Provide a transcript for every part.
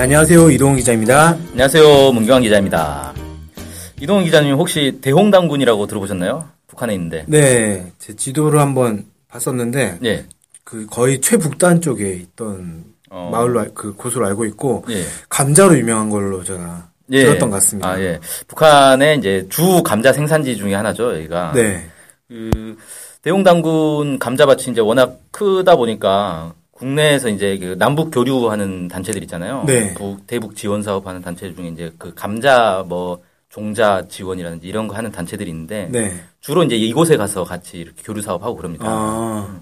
네, 안녕하세요. 이동훈 기자입니다. 안녕하세요. 문경환 기자입니다. 이동훈 기자님 혹시 대홍당군이라고 들어보셨나요? 북한에 있는데. 네, 제 지도를 한번 봤었는데 예. 그 거의 최북단 쪽에 있던 어. 마을로 알- 그 곳으로 알고 있고 예. 감자로 유명한 걸로 제가 예. 들었던 것 같습니다. 아, 예. 북한의 이제 주 감자 생산지 중에 하나죠, 여기가. 네, 그 대홍당군 감자밭이 이제 워낙 크다 보니까 국내에서 이제 그 남북 교류하는 단체들 있잖아요. 네. 북, 대북 지원 사업하는 단체들 중에 이제 그 감자 뭐 종자 지원이라든지 이런 거 하는 단체들이 있는데 네. 주로 이제 이곳에 가서 같이 이렇게 교류 사업하고 그럽니다. 아,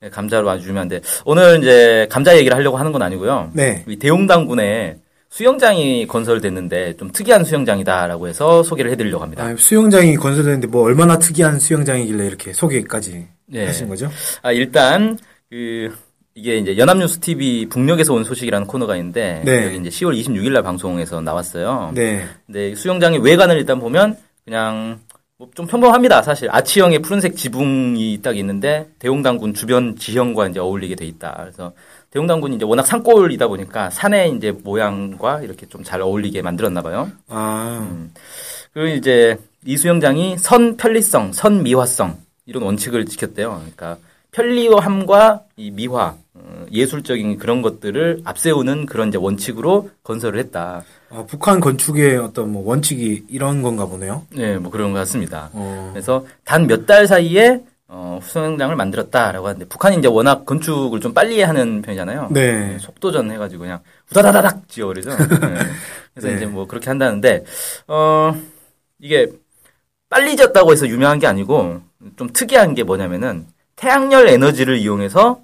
네, 감자로 아주 유명한데 오늘 이제 감자 얘기를 하려고 하는 건 아니고요. 네. 이 대용당군에 수영장이 건설됐는데 좀 특이한 수영장이다라고 해서 소개를 해드리려고 합니다. 아, 수영장이 건설됐는데 뭐 얼마나 특이한 수영장이길래 이렇게 소개까지 네. 하신 거죠? 아, 일단 그 이게 이제 연합뉴스 TV 북녘에서 온 소식이라는 코너가 있는데 네. 여기 이제 10월 26일 날 방송에서 나왔어요. 네, 근데 수영장의 외관을 일단 보면 그냥 뭐 좀 평범합니다. 사실 아치형의 푸른색 지붕이 딱 있는데 대용당군 주변 지형과 이제 어울리게 돼 있다. 그래서 대용당군이 이제 워낙 산골이다 보니까 산의 이제 모양과 이렇게 좀 잘 어울리게 만들었나 봐요. 아, 그리고 이제 이 수영장이 선 편리성, 선 미화성 이런 원칙을 지켰대요. 그러니까 편리함과 이 미화, 어, 예술적인 그런 것들을 앞세우는 그런 이제 원칙으로 건설을 했다. 아, 북한 건축의 어떤 뭐 원칙이 이런 건가 보네요. 네, 뭐 그런 것 같습니다. 어, 그래서 단 몇 달 사이에 어, 수영장을 만들었다라고 하는데 북한이 이제 워낙 건축을 좀 빨리 하는 편이잖아요. 네. 속도전 해가지고 그냥 우다다다닥 지어버리죠. 네. 그래서 네. 이제 뭐 그렇게 한다는데 어 이게 빨리 지었다고 해서 유명한 게 아니고 좀 특이한 게 뭐냐면은 태양열 에너지를 이용해서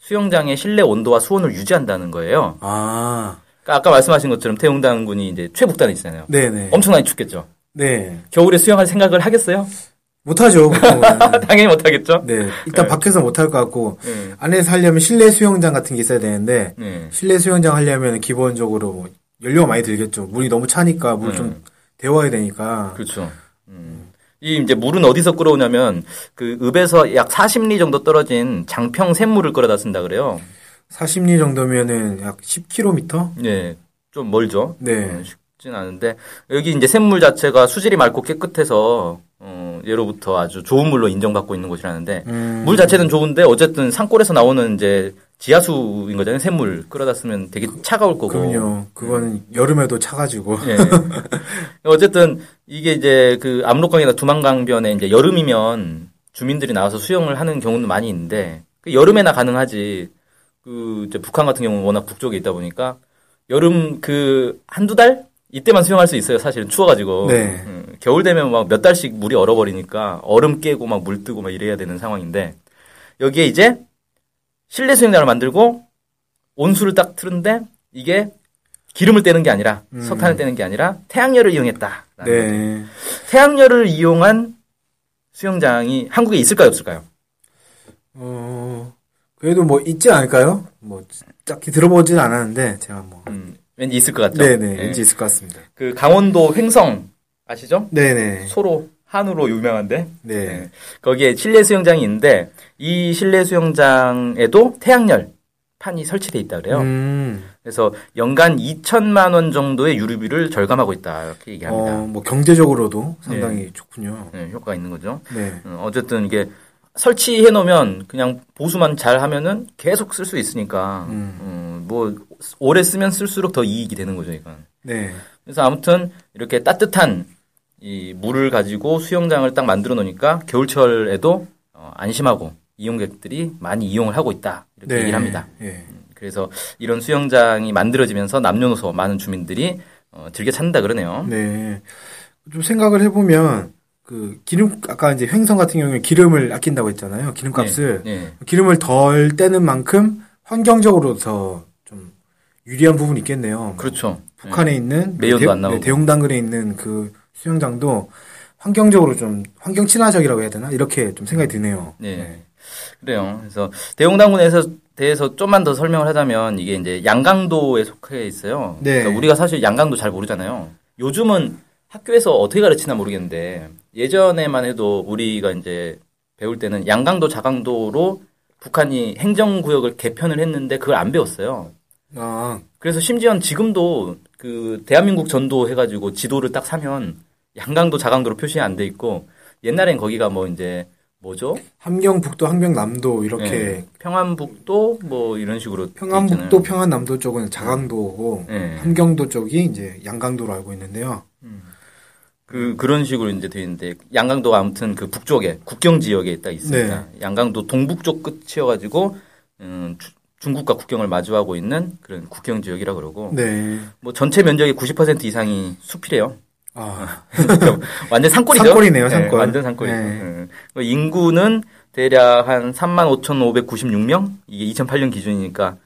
수영장의 실내 온도와 수온을 유지한다는 거예요. 아, 그러니까 아까 말씀하신 것처럼 태용당군이 이제 최북단에 있잖아요. 네네. 엄청나게 춥겠죠. 네. 겨울에 수영할 생각을 하겠어요? 못하죠. 당연히 못하겠죠. 네. 일단 밖에서 못할 것 같고, 네. 안에서 하려면 실내 수영장 같은 게 있어야 되는데, 네. 실내 수영장 하려면 기본적으로 뭐 연료가 많이 들겠죠. 물이 너무 차니까 물좀 음. 데워야 되니까. 그렇죠. 음. 이 이제 물은 어디서 끌어오냐면 그 읍에서 약 40리 정도 떨어진 장평 샘물을 끌어다 쓴다 그래요. 40리 정도면은 약 10km? 예, 좀 멀죠. 네. 어, 쉽진 않은데 여기 이제 샘물 자체가 수질이 맑고 깨끗해서 어, 예로부터 아주 좋은 물로 인정받고 있는 곳이라는데 음. 물 자체는 좋은데 어쨌든 산골에서 나오는 이제 지하수인 거잖아요. 샘물 끌어다 쓰면 되게 차가울 거고. 그럼요. 그거는 여름에도 차가지고. 예. 어쨌든 이게 이제 그 압록강이나 두만강변에 이제 여름이면 주민들이 나와서 수영을 하는 경우는 많이 있는데 그 여름에나 가능하지. 그 이제 북한 같은 경우는 워낙 북쪽에 있다 보니까 여름 그 한두 달 이때만 수영할 수 있어요. 사실은 추워가지고. 네. 음, 겨울 되면 막 몇 달씩 물이 얼어버리니까 얼음 깨고 막 물 뜨고 막 이래야 되는 상황인데 여기에 이제 실내 수영장을 만들고 온수를 딱 틀는데 이게 기름을 떼는 게 아니라 석탄을 떼는 게 아니라 태양열을 이용했다. 네. 태양열을 이용한 수영장이 한국에 있을까요, 없을까요? 어, 그래도 뭐 있지 않을까요? 뭐, 딱히 들어보진 않았는데, 제가 뭐. 음, 왠지 있을 것 같죠. 네네. 예. 왠지 있을 것 같습니다. 그 강원도 횡성 아시죠? 네네. 소로 한우로 유명한데 네. 네. 거기에 실내 수영장이 있는데 이 실내 수영장에도 태양열 판이 설치돼 있다 그래요. 음, 그래서 연간 2천만 원 정도의 유류비를 절감하고 있다 이렇게 얘기합니다. 어, 뭐 경제적으로도 상당히 좋군요. 네, 효과가 있는 거죠. 네. 어, 어쨌든 이게 설치해 놓으면 그냥 보수만 잘 하면은 계속 쓸 수 있으니까 음. 어, 뭐 오래 쓰면 쓸수록 더 이익이 되는 거죠, 이건. 네. 그래서 아무튼 이렇게 따뜻한 이 물을 가지고 수영장을 딱 만들어 놓으니까 겨울철에도 어, 안심하고 이용객들이 많이 이용을 하고 있다 이렇게 네. 얘기를 합니다. 예. 그래서 이런 수영장이 만들어지면서 남녀노소 많은 주민들이 어, 즐겨 찾는다 그러네요. 네. 좀 생각을 해보면, 그, 기름, 아까 이제 횡성 같은 경우에 기름을 아낀다고 했잖아요. 기름값을. 네, 네. 기름을 덜 떼는 만큼 환경적으로 더좀 유리한 부분이 있겠네요. 그렇죠. 북한에 있는 매연도 대, 안 나오고. 대용 당근에 있는 그 수영장도 환경적으로 좀 환경 친화적이라고 해야 되나 이렇게 좀 생각이 드네요. 네. 그래요. 그래서 대용당군에서 대해서 좀만 더 설명을 하자면 이게 이제 양강도에 속해 있어요. 네. 그러니까 우리가 사실 양강도 잘 모르잖아요. 요즘은 학교에서 어떻게 가르치나 모르겠는데 예전에만 해도 우리가 이제 배울 때는 양강도 자강도로 북한이 행정구역을 개편을 했는데 그걸 안 배웠어요. 아, 그래서 심지어 지금도 그 대한민국 전도 해가지고 지도를 딱 사면 양강도 자강도로 표시 안 돼 있고 옛날엔 거기가 뭐 이제 뭐죠? 함경북도, 함경남도 이렇게 네. 평안북도 뭐 이런 식으로 돼 평안북도. 평안남도 쪽은 자강도고 네. 함경도 쪽이 이제 양강도로 알고 있는데요. 그 그런 식으로 이제 돼 있는데 양강도가 아무튼 그 북쪽에 국경 지역에 딱 있습니다. 네. 양강도 동북쪽 끝이어가지고 음, 주- 중국과 국경을 마주하고 있는 그런 국경 지역이라 그러고 네. 뭐 전체 면적의 90% 이상이 숲이래요. 아, 그러니까 완전 산골이죠. 산골이네요, 네, 산골. 완전 산골이죠. 네. 네. 그 인구는 대략 한 35,596명? 이게 2008년 기준이니까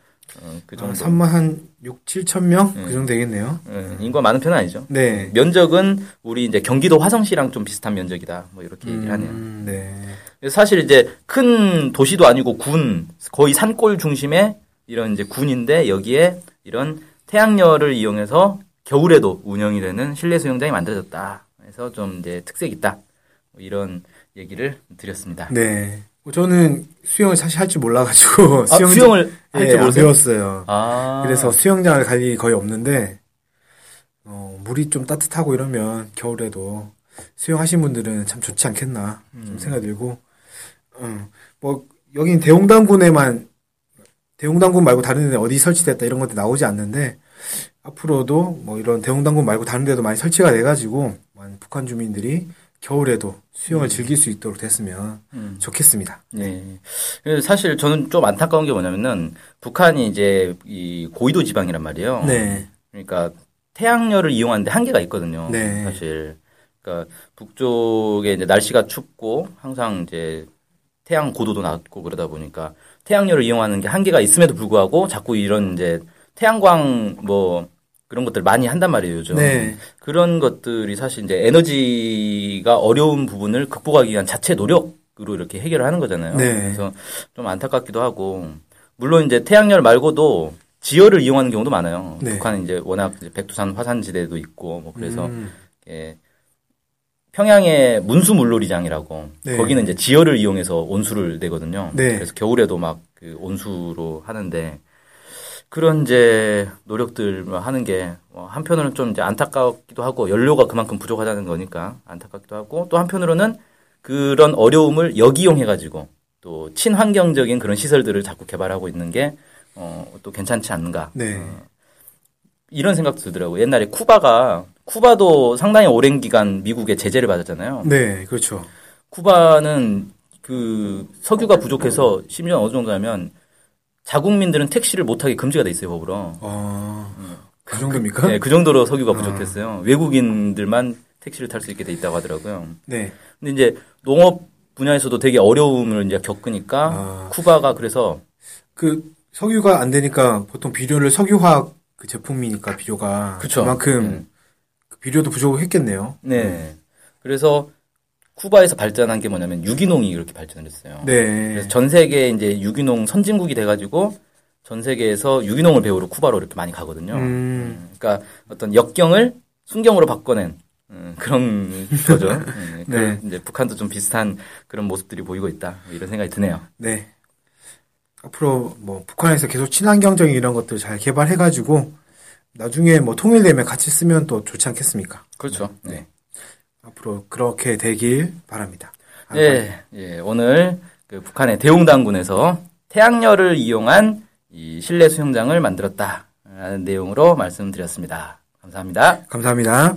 어, 그 정도. 3만 한 6, 7천 명? 네. 그 정도 되겠네요. 예, 인구가 많은 편은 아니죠. 네. 면적은 우리 이제 경기도 화성시랑 좀 비슷한 면적이다. 뭐 이렇게 얘기를 하네요. 음, 네. 사실 이제 큰 도시도 아니고 군, 거의 산골 중심의 이런 이제 군인데 여기에 이런 태양열을 이용해서 겨울에도 운영이 되는 실내 수영장이 만들어졌다. 그래서 좀 이제 특색 있다. 뭐 이런 얘기를 드렸습니다. 네. 뭐 저는 수영을 사실 할 줄 몰라가지고 아, 수영 을 할 예, 줄안 모르세요? 배웠어요. 아. 그래서 수영장을 갈 일이 거의 없는데 어, 물이 좀 따뜻하고 이러면 겨울에도 수영하신 분들은 참 좋지 않겠나 음. 좀 생각이 들고 어, 뭐 여긴 대웅당군에만 대웅당군 말고 다른 데 어디 설치됐다 이런 것들 나오지 않는데 앞으로도 뭐 이런 대웅당군 말고 다른 데도 많이 설치가 돼가지고 북한 주민들이 겨울에도 수영을 즐길 수 있도록 됐으면 음. 좋겠습니다. 네. 사실 저는 좀 안타까운 게 뭐냐면은 북한이 이제 이 고위도 지방이란 말이에요. 네. 그러니까 태양열을 이용하는데 한계가 있거든요. 네. 사실. 그러니까 북쪽에 이제 날씨가 춥고 항상 이제 태양 고도도 낮고 그러다 보니까 태양열을 이용하는 게 한계가 있음에도 불구하고 자꾸 이런 이제 태양광 뭐 그런 것들 많이 한단 말이에요, 요즘. 네. 그런 것들이 사실 이제 에너지가 어려운 부분을 극복하기 위한 자체 노력으로 이렇게 해결을 하는 거잖아요. 네. 그래서 좀 안타깝기도 하고 물론 이제 태양열 말고도 지열을 이용하는 경우도 많아요. 네. 북한은 이제 워낙 이제 백두산 화산지대도 있고 뭐 그래서 음, 예, 평양의 문수 물놀이장이라고 네. 거기는 이제 지열을 이용해서 온수를 내거든요. 네. 그래서 겨울에도 막 그 온수로 하는데 그런 이제 노력들 하는 게 어, 한편으로는 좀 이제 안타깝기도 하고 연료가 그만큼 부족하다는 거니까 안타깝기도 하고 또 한편으로는 그런 어려움을 역이용해 가지고 또 친환경적인 그런 시설들을 자꾸 개발하고 있는 게 어, 또 괜찮지 않는가 네. 이런 생각도 들더라고요. 옛날에 쿠바가 쿠바도 상당히 오랜 기간 미국의 제재를 받았잖아요. 네, 그렇죠. 쿠바는 그 석유가 부족해서 심지어 어느 정도냐면 자국민들은 택시를 못하게 금지가 돼 있어요 법으로. 어, 그 정도입니까? 네, 그 정도로 석유가 아. 부족했어요. 외국인들만 택시를 탈 수 있게 돼 있다고 하더라고요. 네. 근데 이제 농업 분야에서도 되게 어려움을 이제 겪으니까 아. 쿠바가 그래서 그 석유가 안 되니까 보통 비료를 석유화학 그 제품이니까 비료가 그쵸. 그만큼 음. 그 비료도 부족했겠네요. 네. 그래서 쿠바에서 발전한 게 뭐냐면 유기농이 이렇게 발전을 했어요. 네. 그래서 전 세계 이제 유기농 선진국이 돼가지고 전 세계에서 유기농을 배우러 쿠바로 이렇게 많이 가거든요. 음, 그러니까 어떤 역경을 순경으로 바꿔낸 음, 그런 거죠. 음, 그런 이제 북한도 좀 비슷한 그런 모습들이 보이고 있다 뭐 이런 생각이 드네요. 네. 앞으로 뭐 북한에서 계속 친환경적인 이런 것들 잘 개발해가지고 나중에 뭐 통일되면 같이 쓰면 또 좋지 않겠습니까? 그렇죠. 네. 앞으로 그렇게 되길 바랍니다. 아, 네, 예, 오늘 그 북한의 대웅당군에서 태양열을 이용한 이 실내 수영장을 만들었다라는 내용으로 말씀드렸습니다. 감사합니다. 감사합니다.